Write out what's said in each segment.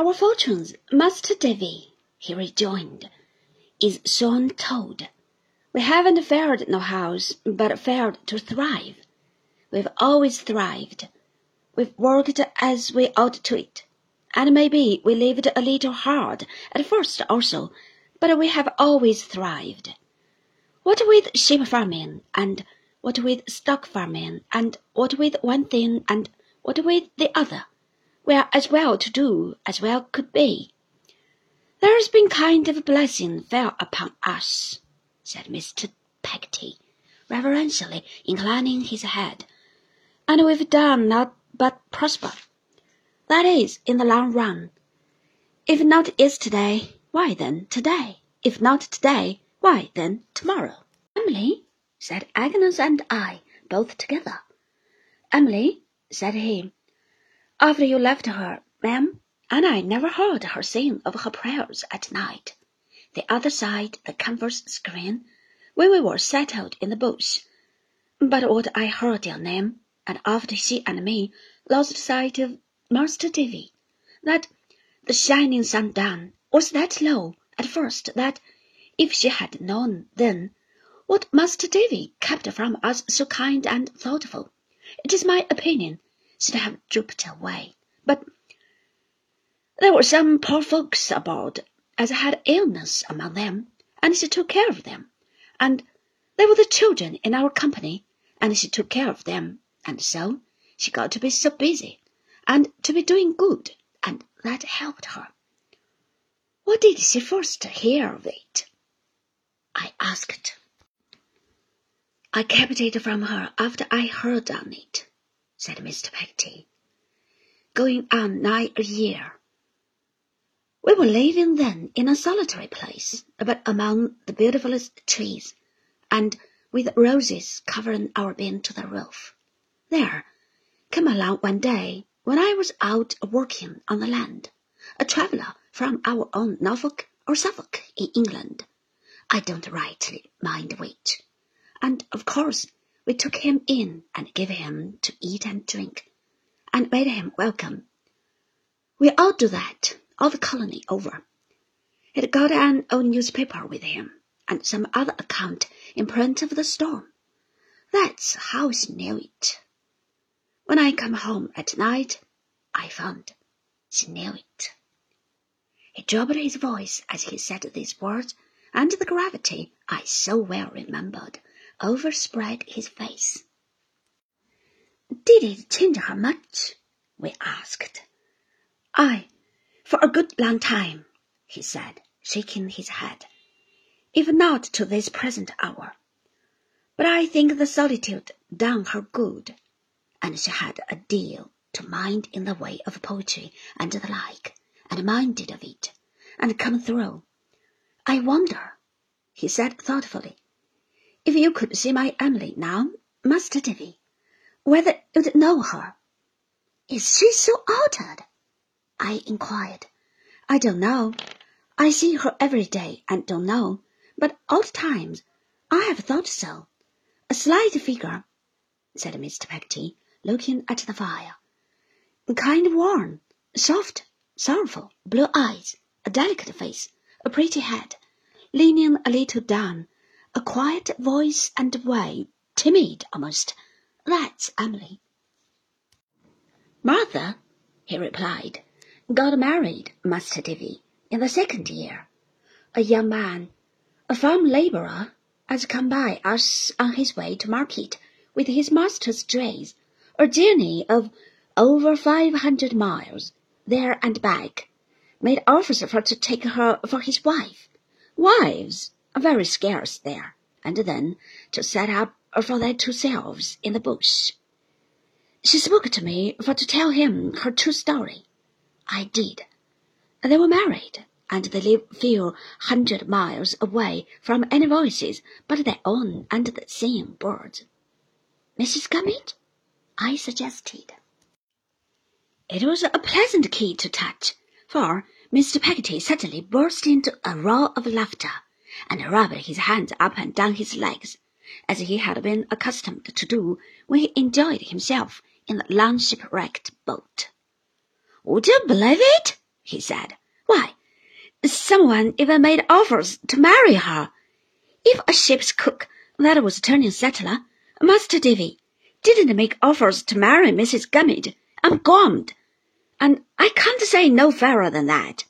Our fortunes, Master Davy, he rejoined, is soon told. We haven't fared house, but fared to thrive. We've always thrived. We've worked as we ought to it, and maybe we lived a little hard at first also, but we have always thrived. What with sheep farming, and what with stock farming, and what with one thing, and what with the other, we are as well to do as well could be. There's been kind of a blessing fell upon us, said Mr. Peggotty, reverentially inclining his head, and we've done not but prosper. That is, in the long run. If not yesterday, why then today? If not today, why then tomorrow? Emily, said Agnes and I, both together. Emily, said he, after you left her, ma'am, and I never heard her sing of her prayers at night, the other side the canvas screen, when we were settled in the bush. But what I heard your name, and after she and me lost sight of Master Davy, that the shining sundown was that low at first that if she had known then what Master Davy kept from us so kind and thoughtful, it is my opinion should have drooped away. But there were some poor folks aboard as had illness among them, and she took care of them. And there were the children in our company, and she took care of them. And so she got to be so busy, and to be doing good, and that helped her. What did she first hear of it? I asked. I kept it from her after I heard on it said Mr. Peggotty. Going on nigh a year. We were living then in a solitary place, but among the beautifulest trees, and with roses covering our bin to the roof. There came along one day when I was out a working on the land, a traveller from our own Norfolk or Suffolk in England. I don't rightly mind which, and of course we took him in and gave him to eat and drink, and made him welcome. We all do that, all the colony over. He'd got an old newspaper with him, and some other account in print of the storm. That's how she knew it. When I come home at night, I found she knew it. He dropped his voice as he said these words, and the gravity I so well remembered overspread his face. Did it change her much? we asked. Ay, for a good long time, he said, shaking his head, if not to this present hour. But I think the solitude done her good, and she had a deal to mind in the way of poetry and the like, and minded of it, and come through. I wonder, he said thoughtfully, if you could see my Emily now, Master Davy, whether you'd know her. Is she so altered? I inquired. I don't know. I see her every day and don't know, but odd times I have thought so. A slight figure, said Mr. Peggotty, looking at the fire. Kind of worn, soft, sorrowful, blue eyes, a delicate face, a pretty head, leaning a little down a quiet voice and way, timid almost. That's Emily. Martha, he replied, got married, Master Davy, in the second year. A young man, a farm labourer, has come by us on his way to market with his master's drays, a journey of over five hundred miles, there and back, made offers for to take her for his wife. Wives very scarce there, and then to set up for their two selves in the bush. She spoke to me for to tell him her true story. I did. They were married, and they live few hundred miles away from any voices but their own and the same birds. Mrs. Gummidge? I suggested. It was a pleasant key to touch, for Mr. Peggotty suddenly burst into a roar of laughter and rubbed his hands up and down his legs, as he had been accustomed to do when he enjoyed himself in the long shipwrecked boat. Would you believe it? he said. Why, someone even made offers to marry her. If a ship's cook that was turning settler, Master Davy, didn't make offers to marry Mrs. Gummidge, I'm gummed, and I can't say no fairer than that.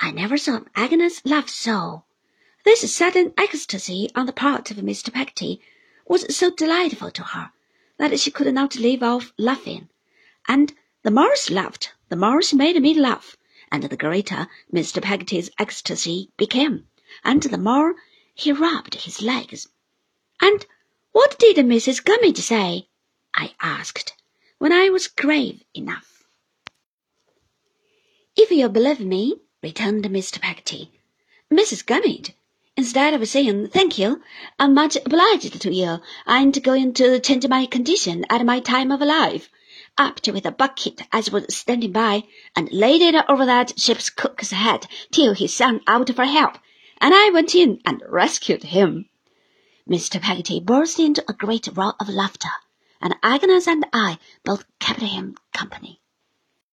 I never saw Agnes laugh so. This sudden ecstasy on the part of Mr. Peggotty was so delightful to her that she could not leave off laughing, and the more she laughed, the more she made me laugh, and the greater Mr. Peggotty's ecstasy became, and the more he rubbed his legs. And what did Mrs. Gummidge say? I asked, when I was grave enough. If you'll believe me, returned Mr. Peggotty, Mrs. Gummidge, instead of saying thank you, I'm much obliged to you, and going to change my condition at my time of life, upped with a bucket as was standing by, and laid it over that ship's cook's head till he sang out for help, and I went in and rescued him. Mr. Peggotty burst into a great roar of laughter, and Agnes and I both kept him company.